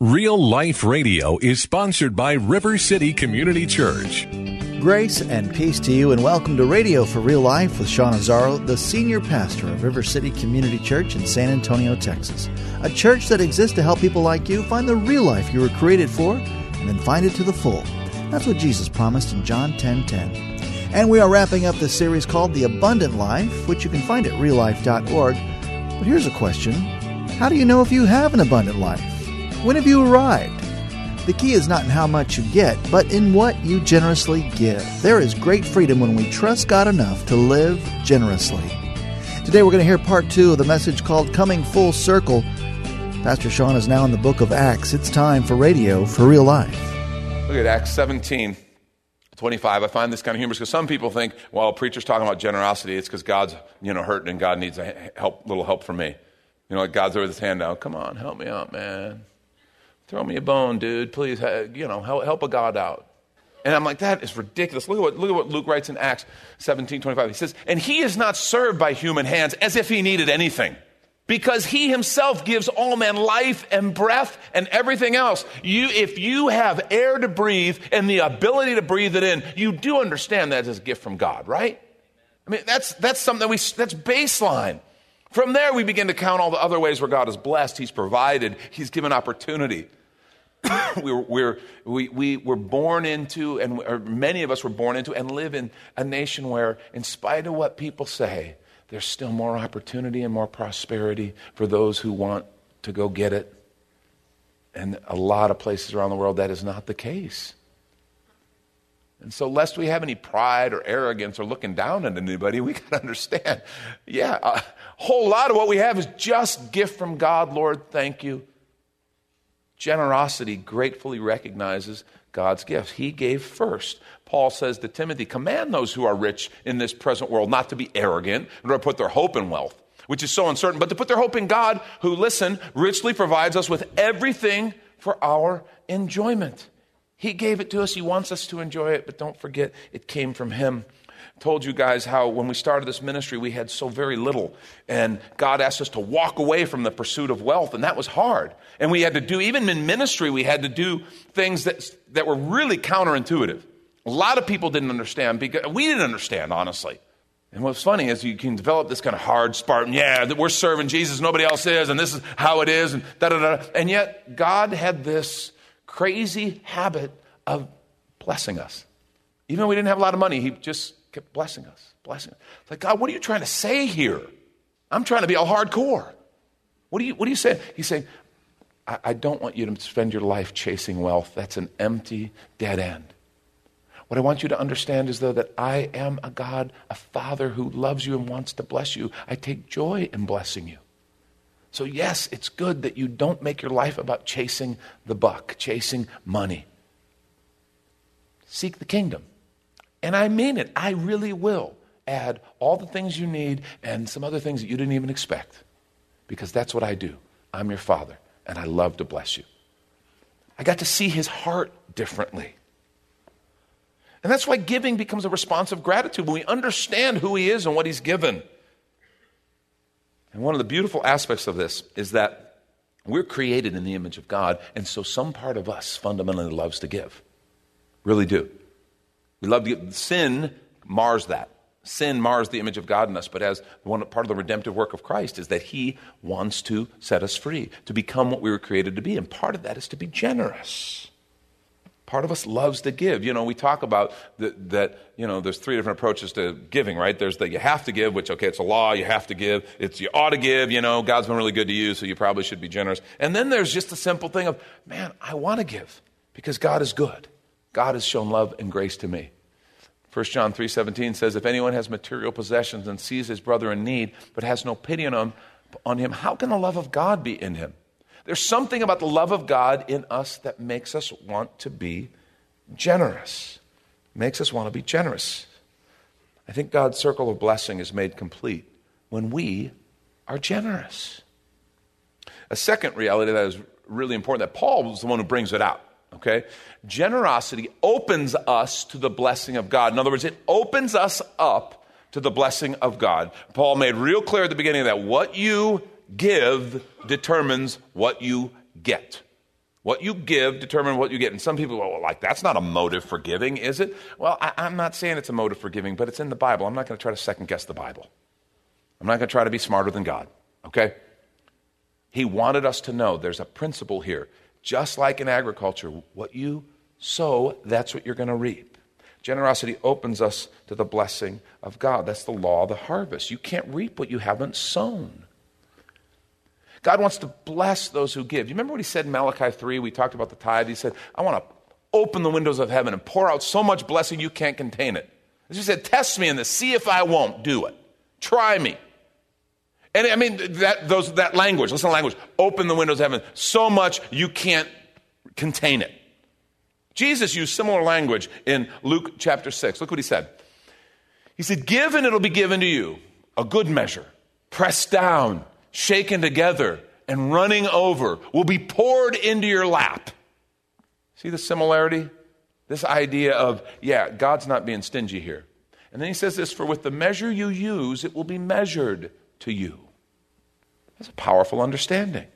Real Life Radio is sponsored by River City Community Church. Grace and peace to you, and welcome to Radio for Real Life with Sean Azzaro, the senior pastor of River City Community Church in San Antonio, Texas. A church that exists to help people like you find the real life you were created for and then find it to the full. That's what Jesus promised in John 10 10. And we are wrapping up this series called The Abundant Life, which you can find at reallife.org. But here's a question How do you know if you have an abundant life? When have you arrived? The key is not in how much you get, but in what you generously give. There is great freedom when we trust God enough to live generously. Today we're going to hear part two of the message called Coming Full Circle. Pastor Sean is now in the book of Acts. It's time for radio for real life. Look at Acts 17. 25. I find this kind of humorous because some people think, well, a preacher's talking about generosity. It's because God's, you know, hurting and God needs a help, little help from me. You know, like God's over his hand out. Come on, help me out, man. Throw me a bone, dude. Please, uh, you know, help, a God out. And I'm like, that is ridiculous. Look at, what, look at what Luke writes in Acts 17 25. He says, And he is not served by human hands as if he needed anything, because he himself gives all men life and breath and everything else. You, if you have air to breathe and the ability to breathe it in, you do understand that as a gift from God, right? I mean, that's, that's something that we, that's baseline. From there, we begin to count all the other ways where God is blessed, He's provided, He's given opportunity. we're, we're, we, we were born into, and many of us were born into, and live in a nation where, in spite of what people say, there's still more opportunity and more prosperity for those who want to go get it. And a lot of places around the world, that is not the case. And so, lest we have any pride or arrogance or looking down on anybody, we got to understand yeah, a whole lot of what we have is just gift from God. Lord, thank you. Generosity gratefully recognizes God's gifts. He gave first. Paul says to Timothy, Command those who are rich in this present world not to be arrogant, nor to put their hope in wealth, which is so uncertain, but to put their hope in God, who, listen, richly provides us with everything for our enjoyment. He gave it to us. He wants us to enjoy it, but don't forget it came from Him told you guys how when we started this ministry, we had so very little. And God asked us to walk away from the pursuit of wealth, and that was hard. And we had to do, even in ministry, we had to do things that, that were really counterintuitive. A lot of people didn't understand because we didn't understand, honestly. And what's funny is you can develop this kind of hard Spartan, yeah, that we're serving Jesus, nobody else is, and this is how it is, and da da da. And yet, God had this crazy habit of blessing us. Even though we didn't have a lot of money, He just kept blessing us, blessing us. It's like, God, what are you trying to say here? I'm trying to be all hardcore. What are you, what are you saying? He's saying, I, I don't want you to spend your life chasing wealth. That's an empty, dead end. What I want you to understand is, though, that I am a God, a Father who loves you and wants to bless you. I take joy in blessing you. So, yes, it's good that you don't make your life about chasing the buck, chasing money. Seek the kingdom. And I mean it. I really will add all the things you need and some other things that you didn't even expect. Because that's what I do. I'm your father, and I love to bless you. I got to see his heart differently. And that's why giving becomes a response of gratitude when we understand who he is and what he's given. And one of the beautiful aspects of this is that we're created in the image of God, and so some part of us fundamentally loves to give. Really do. We love to get sin mars that. Sin mars the image of God in us, but as one part of the redemptive work of Christ is that He wants to set us free, to become what we were created to be. And part of that is to be generous. Part of us loves to give. You know, we talk about that, that, you know, there's three different approaches to giving, right? There's the you have to give, which, okay, it's a law, you have to give. It's you ought to give, you know, God's been really good to you, so you probably should be generous. And then there's just the simple thing of, man, I want to give because God is good. God has shown love and grace to me. 1 John 3:17 says if anyone has material possessions and sees his brother in need but has no pity on him, on him how can the love of God be in him? There's something about the love of God in us that makes us want to be generous. Makes us want to be generous. I think God's circle of blessing is made complete when we are generous. A second reality that is really important that Paul was the one who brings it out. Okay? Generosity opens us to the blessing of God. In other words, it opens us up to the blessing of God. Paul made real clear at the beginning that what you give determines what you get. What you give determines what you get. And some people are like, that's not a motive for giving, is it? Well, I, am not saying it's a motive for giving, but it's in the Bible. I'm not going to try to second guess the Bible. I'm not going to try to be smarter than God, okay? He wanted us to know there's a principle here. Just like in agriculture, what you sow, that's what you're going to reap. Generosity opens us to the blessing of God. That's the law of the harvest. You can't reap what you haven't sown. God wants to bless those who give. You remember what he said in Malachi 3? We talked about the tithe. He said, I want to open the windows of heaven and pour out so much blessing you can't contain it. He said, Test me in this, see if I won't do it. Try me. And I mean, that, those, that language, listen to language, open the windows of heaven so much you can't contain it. Jesus used similar language in Luke chapter 6. Look what he said. He said, Give and it'll be given to you, a good measure, pressed down, shaken together, and running over, will be poured into your lap. See the similarity? This idea of, yeah, God's not being stingy here. And then he says this For with the measure you use, it will be measured to you. That's a powerful understanding.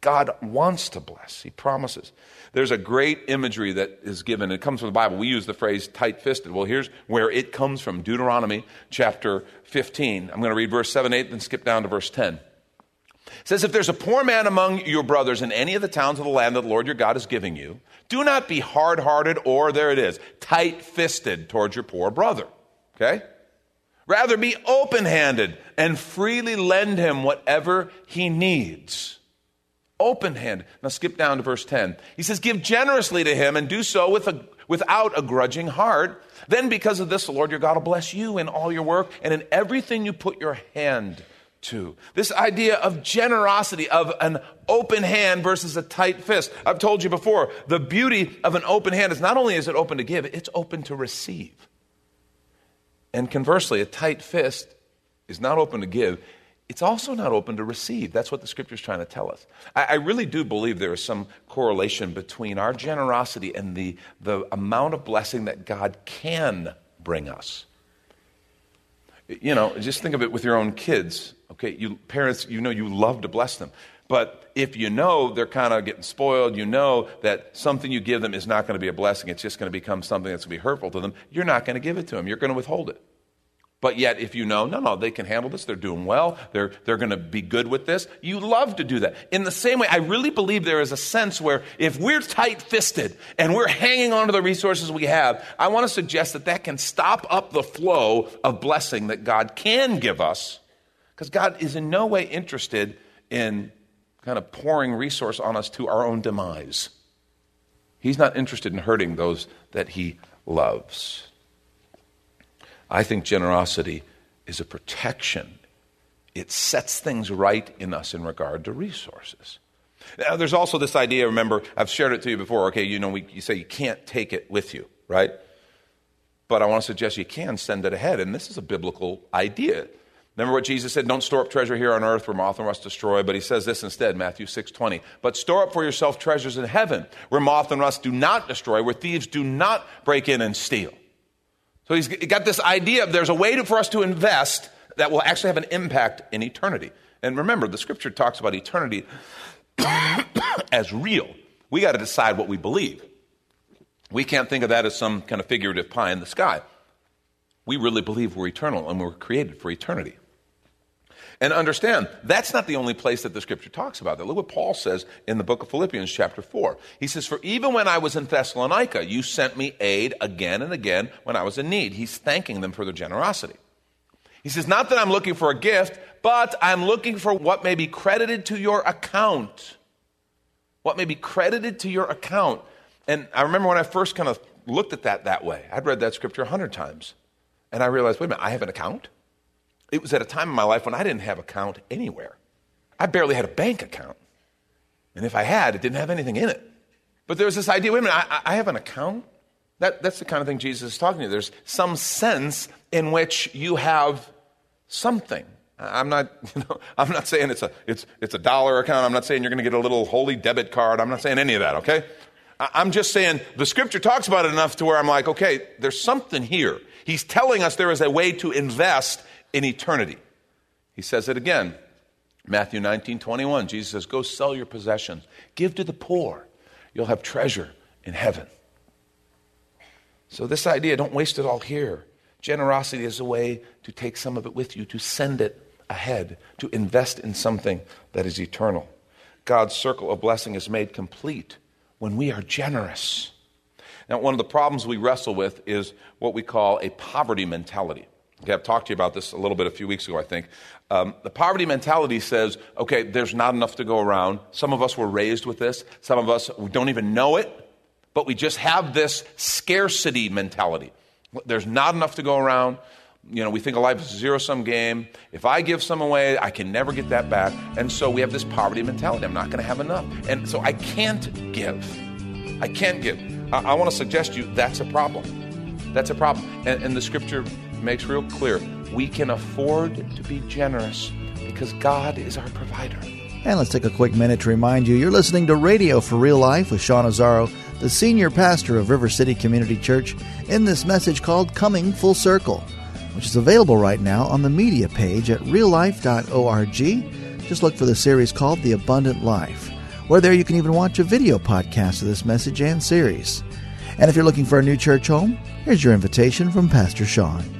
God wants to bless, He promises. There's a great imagery that is given. It comes from the Bible. We use the phrase tight fisted. Well, here's where it comes from Deuteronomy chapter 15. I'm going to read verse 7 8, then skip down to verse 10. It says, If there's a poor man among your brothers in any of the towns of the land that the Lord your God is giving you, do not be hard hearted or, there it is, tight fisted towards your poor brother. Okay? Rather, be open handed and freely lend him whatever he needs. Open handed. Now skip down to verse 10. He says, Give generously to him and do so with a, without a grudging heart. Then, because of this, the Lord your God will bless you in all your work and in everything you put your hand to. This idea of generosity, of an open hand versus a tight fist. I've told you before, the beauty of an open hand is not only is it open to give, it's open to receive. And conversely, a tight fist is not open to give. It's also not open to receive. That's what the scripture is trying to tell us. I, I, really do believe there is some correlation between our generosity and the, the amount of blessing that God can bring us. You know, just think of it with your own kids. Okay, you parents, you know you love to bless them. But if you know they're kind of getting spoiled, you know that something you give them is not going to be a blessing, it's just going to become something that's going to be hurtful to them, you're not going to give it to them. You're going to withhold it. But yet, if you know, no, no, they can handle this, they're doing well, they're, they're going to be good with this, you love to do that. In the same way, I really believe there is a sense where if we're tight fisted and we're hanging on to the resources we have, I want to suggest that that can stop up the flow of blessing that God can give us, because God is in no way interested in kind of pouring resource on us to our own demise. He's not interested in hurting those that he loves. I think generosity is a protection. It sets things right in us in regard to resources. Now, there's also this idea, remember, I've shared it to you before. Okay, you know, we, you say you can't take it with you, right? But I want to suggest you can send it ahead. And this is a biblical idea. Remember what Jesus said, don't store up treasure here on earth where moth and rust destroy, but he says this instead, Matthew 6:20. But store up for yourself treasures in heaven, where moth and rust do not destroy, where thieves do not break in and steal. So he's got this idea of there's a way to, for us to invest that will actually have an impact in eternity. And remember, the scripture talks about eternity as real. We got to decide what we believe. We can't think of that as some kind of figurative pie in the sky. We really believe we're eternal and we're created for eternity. And understand, that's not the only place that the scripture talks about that. Look what Paul says in the book of Philippians, chapter 4. He says, For even when I was in Thessalonica, you sent me aid again and again when I was in need. He's thanking them for their generosity. He says, Not that I'm looking for a gift, but I'm looking for what may be credited to your account. What may be credited to your account. And I remember when I first kind of looked at that that way, I'd read that scripture a hundred times. And I realized, wait a minute, I have an account? It was at a time in my life when I didn't have account anywhere. I barely had a bank account. And if I had, it didn't have anything in it. But there's this idea wait a minute, I, I have an account. That, that's the kind of thing Jesus is talking to. There's some sense in which you have something. I'm not, you know, I'm not saying it's a, it's, it's a dollar account. I'm not saying you're going to get a little holy debit card. I'm not saying any of that, okay? I'm just saying the scripture talks about it enough to where I'm like, okay, there's something here. He's telling us there is a way to invest in eternity. He says it again. Matthew 19, 21. Jesus says, Go sell your possessions, give to the poor. You'll have treasure in heaven. So, this idea, don't waste it all here. Generosity is a way to take some of it with you, to send it ahead, to invest in something that is eternal. God's circle of blessing is made complete when we are generous. Now, one of the problems we wrestle with is what we call a poverty mentality. Okay, I've talked to you about this a little bit a few weeks ago, I think. Um, the poverty mentality says, okay, there's not enough to go around. Some of us were raised with this. Some of us don't even know it, but we just have this scarcity mentality. There's not enough to go around. You know, we think of life as a zero sum game. If I give some away, I can never get that back. And so we have this poverty mentality. I'm not going to have enough. And so I can't give. I can't give. I, I want to suggest to you that's a problem. That's a problem. And, and the scripture makes real clear we can afford to be generous because God is our provider. And let's take a quick minute to remind you you're listening to Radio for Real Life with Sean Azzaro, the senior pastor of River City Community Church, in this message called Coming Full Circle, which is available right now on the media page at reallife.org. Just look for the series called The Abundant Life, where there you can even watch a video podcast of this message and series. And if you're looking for a new church home, here's your invitation from Pastor Sean.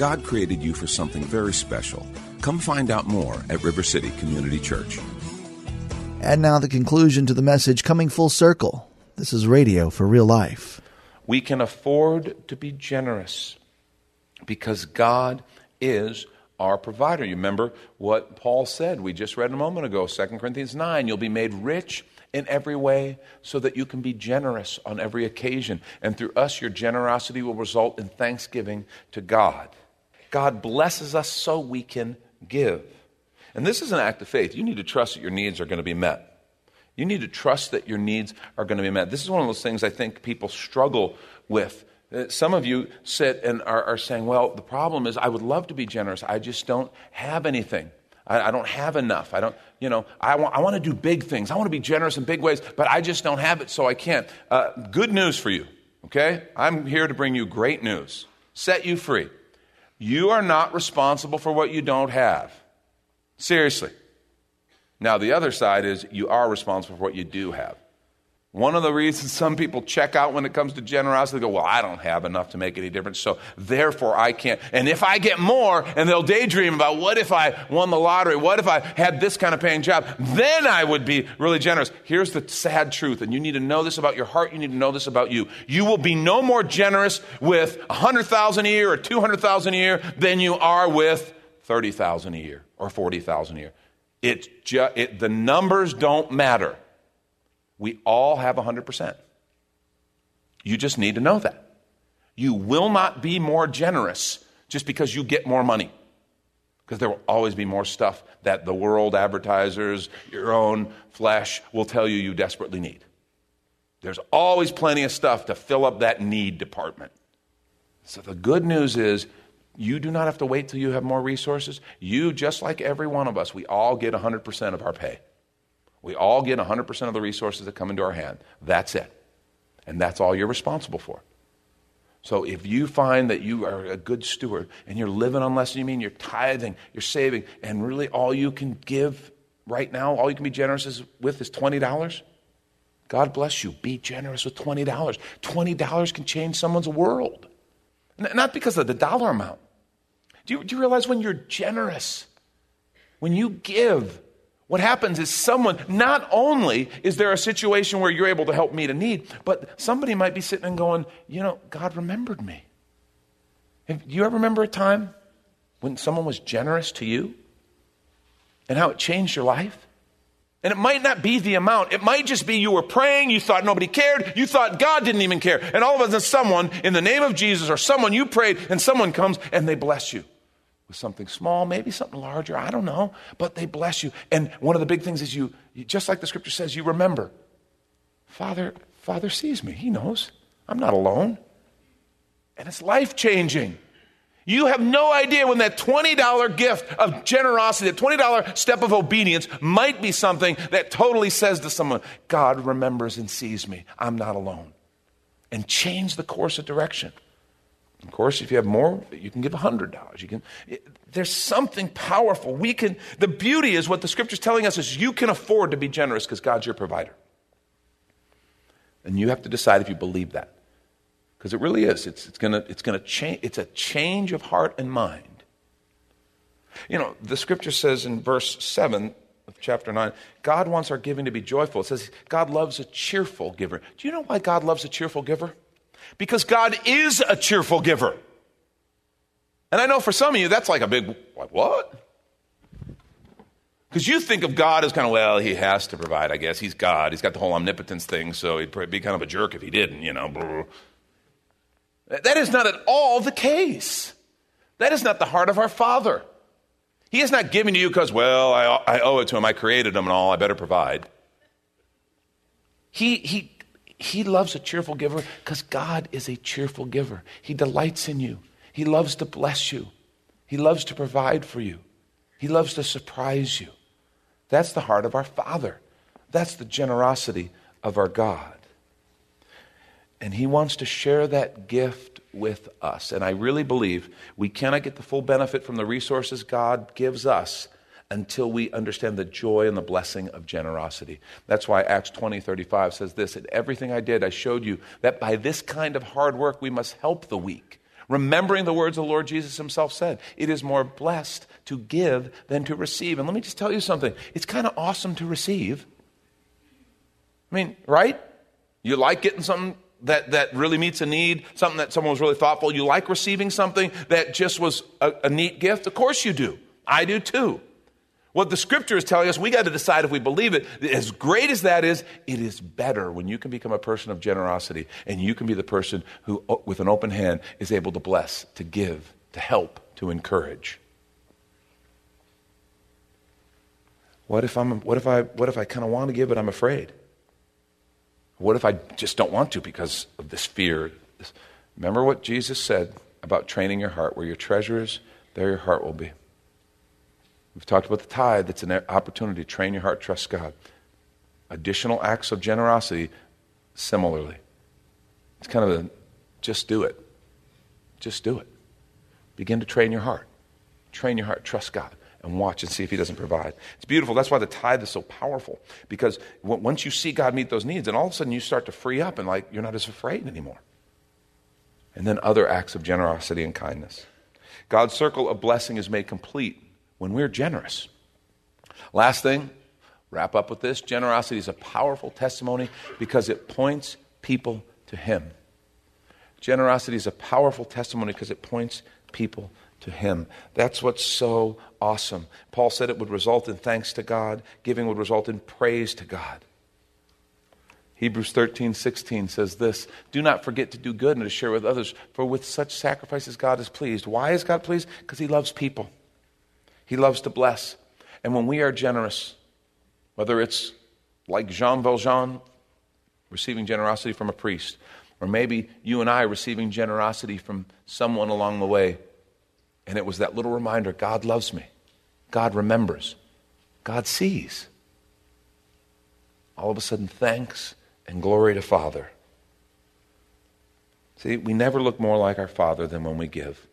God created you for something very special. Come find out more at River City Community Church. And now the conclusion to the message coming full circle. This is radio for real life. We can afford to be generous because God is our provider. You remember what Paul said? We just read a moment ago, 2 Corinthians 9. You'll be made rich in every way so that you can be generous on every occasion. And through us, your generosity will result in thanksgiving to God. God blesses us so we can give. And this is an act of faith. You need to trust that your needs are going to be met. You need to trust that your needs are going to be met. This is one of those things I think people struggle with. Uh, some of you sit and are, are saying, Well, the problem is I would love to be generous. I just don't have anything. I, I don't have enough. I don't, you know, I want, I want to do big things. I want to be generous in big ways, but I just don't have it, so I can't. Uh, good news for you, okay? I'm here to bring you great news, set you free. You are not responsible for what you don't have. Seriously. Now, the other side is you are responsible for what you do have. One of the reasons some people check out when it comes to generosity, they go, Well, I don't have enough to make any difference, so therefore I can't. And if I get more, and they'll daydream about what if I won the lottery? What if I had this kind of paying job? Then I would be really generous. Here's the sad truth, and you need to know this about your heart, you need to know this about you. You will be no more generous with 100000 a year or 200000 a year than you are with 30000 a year or 40000 a year. It, ju- it, the numbers don't matter. We all have 100%. You just need to know that. You will not be more generous just because you get more money. Because there will always be more stuff that the world, advertisers, your own flesh will tell you you desperately need. There's always plenty of stuff to fill up that need department. So the good news is you do not have to wait till you have more resources. You, just like every one of us, we all get 100% of our pay. We all get 100% of the resources that come into our hand. That's it. And that's all you're responsible for. So if you find that you are a good steward and you're living on less than you mean, you're tithing, you're saving, and really all you can give right now, all you can be generous with is $20, God bless you. Be generous with $20. $20 can change someone's world. Not because of the dollar amount. Do you, do you realize when you're generous, when you give, what happens is someone, not only is there a situation where you're able to help meet a need, but somebody might be sitting and going, you know, God remembered me. Do you ever remember a time when someone was generous to you and how it changed your life? And it might not be the amount. It might just be you were praying, you thought nobody cared, you thought God didn't even care. And all of a sudden, someone in the name of Jesus or someone you prayed, and someone comes and they bless you with something small, maybe something larger, I don't know, but they bless you. And one of the big things is you, you just like the scripture says, you remember. Father, Father sees me. He knows. I'm not alone. And it's life changing. You have no idea when that $20 gift of generosity, that $20 step of obedience might be something that totally says to someone, God remembers and sees me. I'm not alone. And change the course of direction. Of course, if you have more, you can give $100. You can, it, there's something powerful. We can, the beauty is what the scripture is telling us is you can afford to be generous because God's your provider. And you have to decide if you believe that. Because it really is. It's, it's going it's gonna change. It's a change of heart and mind. You know, the scripture says in verse 7 of chapter 9, God wants our giving to be joyful. It says God loves a cheerful giver. Do you know why God loves a cheerful giver? Because God is a cheerful giver. And I know for some of you, that's like a big, like, what? Because you think of God as kind of, well, he has to provide, I guess. He's God. He's got the whole omnipotence thing, so he'd be kind of a jerk if he didn't, you know. That is not at all the case. That is not the heart of our Father. He is not giving to you because, well, I, I owe it to him. I created him and all. I better provide. He, he, he loves a cheerful giver because God is a cheerful giver. He delights in you. He loves to bless you. He loves to provide for you. He loves to surprise you. That's the heart of our Father. That's the generosity of our God. And He wants to share that gift with us. And I really believe we cannot get the full benefit from the resources God gives us until we understand the joy and the blessing of generosity. That's why Acts 20 35 says this In everything I did, I showed you that by this kind of hard work we must help the weak. Remembering the words the Lord Jesus himself said, it is more blessed to give than to receive. And let me just tell you something it's kind of awesome to receive. I mean, right? You like getting something that, that really meets a need, something that someone was really thoughtful. You like receiving something that just was a, a neat gift? Of course you do. I do too. What the scripture is telling us, we got to decide if we believe it. As great as that is, it is better when you can become a person of generosity and you can be the person who, with an open hand, is able to bless, to give, to help, to encourage. What if, I'm, what if I, what if I kind of want to give, but I'm afraid? What if I just don't want to because of this fear? Remember what Jesus said about training your heart. Where your treasure is, there your heart will be. We've talked about the tithe. That's an opportunity to train your heart, trust God. Additional acts of generosity, similarly. It's kind of a just do it. Just do it. Begin to train your heart. Train your heart, trust God and watch and see if he doesn't provide. It's beautiful. That's why the tithe is so powerful because once you see God meet those needs, and all of a sudden you start to free up and like you're not as afraid anymore. And then other acts of generosity and kindness. God's circle of blessing is made complete when we're generous. Last thing, wrap up with this generosity is a powerful testimony because it points people to Him. Generosity is a powerful testimony because it points people to Him. That's what's so awesome. Paul said it would result in thanks to God, giving would result in praise to God. Hebrews 13, 16 says this Do not forget to do good and to share with others, for with such sacrifices God is pleased. Why is God pleased? Because He loves people, He loves to bless. And when we are generous, whether it's like Jean Valjean receiving generosity from a priest, or maybe you and I receiving generosity from someone along the way, and it was that little reminder God loves me, God remembers, God sees. All of a sudden, thanks and glory to Father. See, we never look more like our Father than when we give.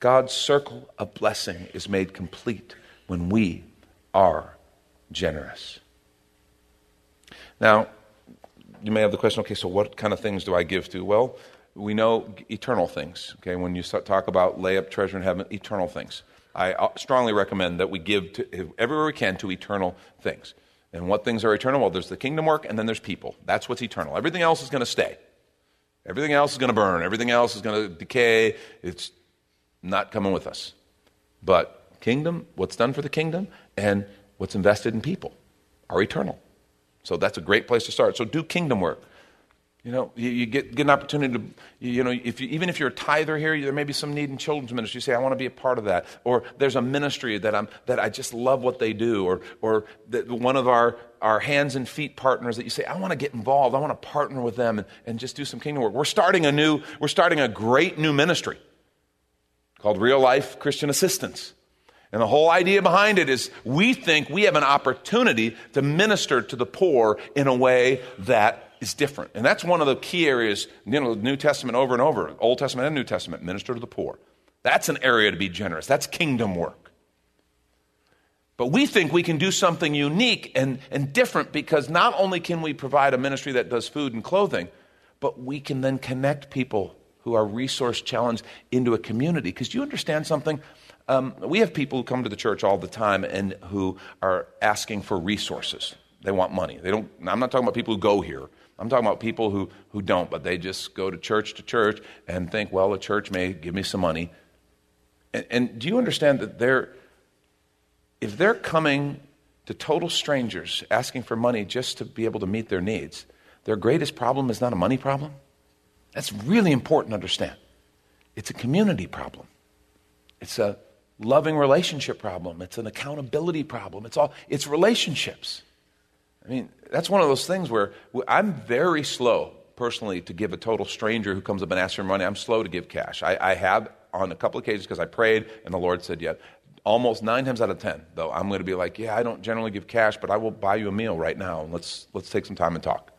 God's circle of blessing is made complete when we are generous. Now, you may have the question okay, so what kind of things do I give to? Well, we know eternal things. Okay, when you talk about lay up treasure in heaven, eternal things. I uh, strongly recommend that we give to, everywhere we can to eternal things. And what things are eternal? Well, there's the kingdom work and then there's people. That's what's eternal. Everything else is going to stay. Everything else is going to burn. Everything else is going to decay. It's not coming with us. But kingdom, what's done for the kingdom, and what's invested in people are eternal. So that's a great place to start. So do kingdom work. You know, you, you get, get an opportunity to, you know, if you, even if you're a tither here, there may be some need in children's ministry. You say, I want to be a part of that. Or there's a ministry that, I'm, that I just love what they do. Or, or one of our, our hands and feet partners that you say, I want to get involved. I want to partner with them and, and just do some kingdom work. We're starting a new, we're starting a great new ministry called Real Life Christian Assistance. And the whole idea behind it is we think we have an opportunity to minister to the poor in a way that is different. And that's one of the key areas, you know, New Testament over and over, Old Testament and New Testament, minister to the poor. That's an area to be generous. That's kingdom work. But we think we can do something unique and, and different because not only can we provide a ministry that does food and clothing, but we can then connect people who are resource challenged into a community. Because you understand something? Um, we have people who come to the church all the time and who are asking for resources. They want money. They don't, I'm not talking about people who go here. I'm talking about people who, who don't, but they just go to church to church and think, well, the church may give me some money. And, and do you understand that they're, if they're coming to total strangers asking for money just to be able to meet their needs, their greatest problem is not a money problem? That's really important to understand. It's a community problem. It's a loving relationship problem. It's an accountability problem. It's all it's relationships. I mean, that's one of those things where I'm very slow personally to give a total stranger who comes up and asks for money. I'm slow to give cash. I, I have on a couple occasions because I prayed and the Lord said, "Yet." Almost nine times out of ten, though, I'm going to be like, "Yeah, I don't generally give cash, but I will buy you a meal right now. And let's let's take some time and talk."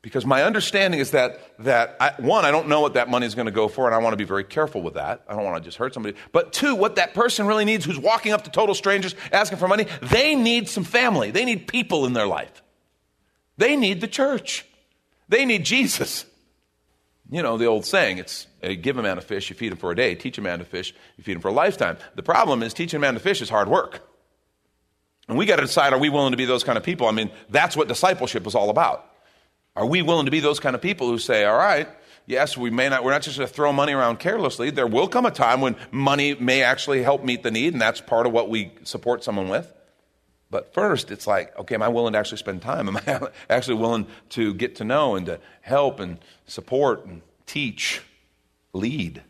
Because my understanding is that, that I, one, I don't know what that money is going to go for, and I want to be very careful with that. I don't want to just hurt somebody. But two, what that person really needs who's walking up to total strangers asking for money, they need some family. They need people in their life. They need the church. They need Jesus. You know, the old saying, it's give a man a fish, you feed him for a day. Teach a man to fish, you feed him for a lifetime. The problem is teaching a man to fish is hard work. And we got to decide are we willing to be those kind of people? I mean, that's what discipleship is all about. Are we willing to be those kind of people who say, all right, yes, we may not, we're not just going to throw money around carelessly. There will come a time when money may actually help meet the need, and that's part of what we support someone with. But first, it's like, okay, am I willing to actually spend time? Am I actually willing to get to know and to help and support and teach, lead?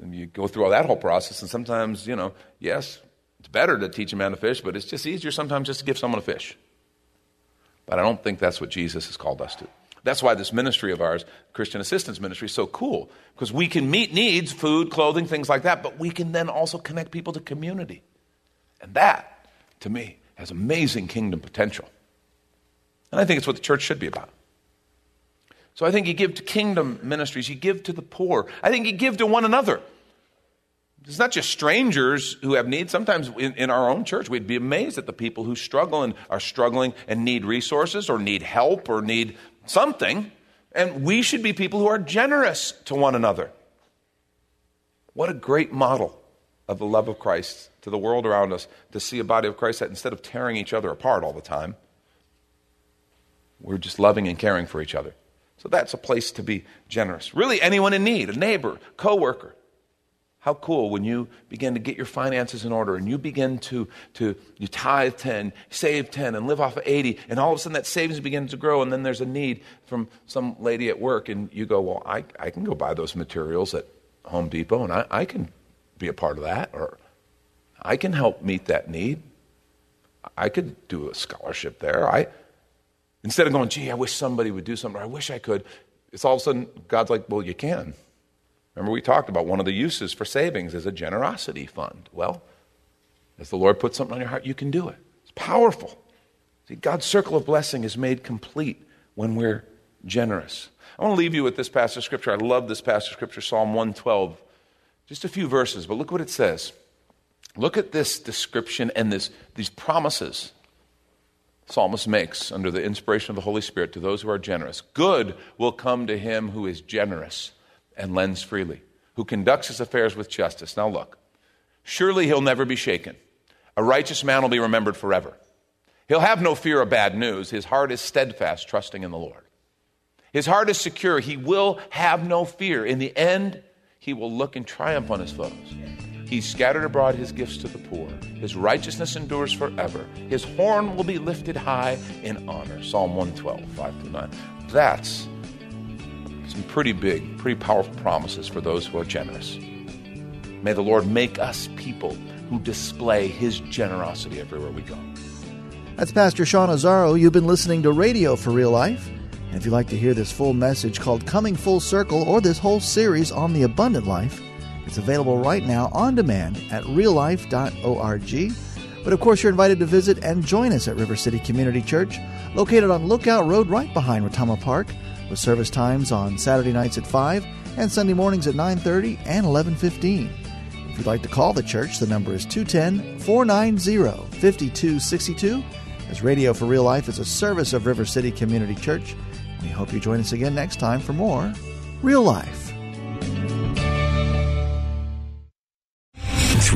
And you go through all that whole process, and sometimes, you know, yes, it's better to teach a man to fish, but it's just easier sometimes just to give someone a fish. But I don't think that's what Jesus has called us to. That's why this ministry of ours, Christian Assistance Ministry, is so cool. Because we can meet needs, food, clothing, things like that, but we can then also connect people to community. And that, to me, has amazing kingdom potential. And I think it's what the church should be about. So I think you give to kingdom ministries, you give to the poor. I think you give to one another. It's not just strangers who have needs. Sometimes in, in, our own church, we'd be amazed at the people who struggle and are struggling and need resources or need help or need something. And we should be people who are generous to one another. What a great model of the love of Christ to the world around us to see a body of Christ that instead of tearing each other apart all the time, we're just loving and caring for each other. So that's a place to be generous. Really, anyone in need, a neighbor, coworker, how cool when you begin to get your finances in order and you begin to, to you tithe 10, save 10, and live off of 80, and all of a sudden that savings begins to grow, and then there's a need from some lady at work, and you go, Well, I, I can go buy those materials at Home Depot, and I, I can be a part of that, or I can help meet that need. I could do a scholarship there. I, instead of going, Gee, I wish somebody would do something, I wish I could, it's all of a sudden God's like, Well, you can. Remember, we talked about one of the uses for savings is a generosity fund. Well, as the Lord puts something on your heart, you can do it. It's powerful. See, God's circle of blessing is made complete when we're generous. I want to leave you with this passage of scripture. I love this passage of scripture, Psalm 112. Just a few verses, but look what it says. Look at this description and this, these promises psalmist makes under the inspiration of the Holy Spirit to those who are generous. Good will come to him who is generous and lends freely, who conducts his affairs with justice. Now look, surely he'll never be shaken. A righteous man will be remembered forever. He'll have no fear of bad news. His heart is steadfast, trusting in the Lord. His heart is secure. He will have no fear. In the end, he will look in triumph on his foes. He scattered abroad his gifts to the poor. His righteousness endures forever. His horn will be lifted high in honor. Psalm 112, 5 to 9. That's some pretty big, pretty powerful promises for those who are generous. May the Lord make us people who display his generosity everywhere we go. That's Pastor Sean Azzaro. You've been listening to Radio for Real Life. And if you'd like to hear this full message called Coming Full Circle or this whole series on the abundant life, it's available right now on demand at reallife.org. But of course, you're invited to visit and join us at River City Community Church, located on Lookout Road right behind Retama Park, with service times on Saturday nights at 5 and Sunday mornings at 9:30 and 11:15. If you'd like to call the church, the number is 210-490-5262. As Radio for Real Life is a service of River City Community Church. We hope you join us again next time for more Real Life.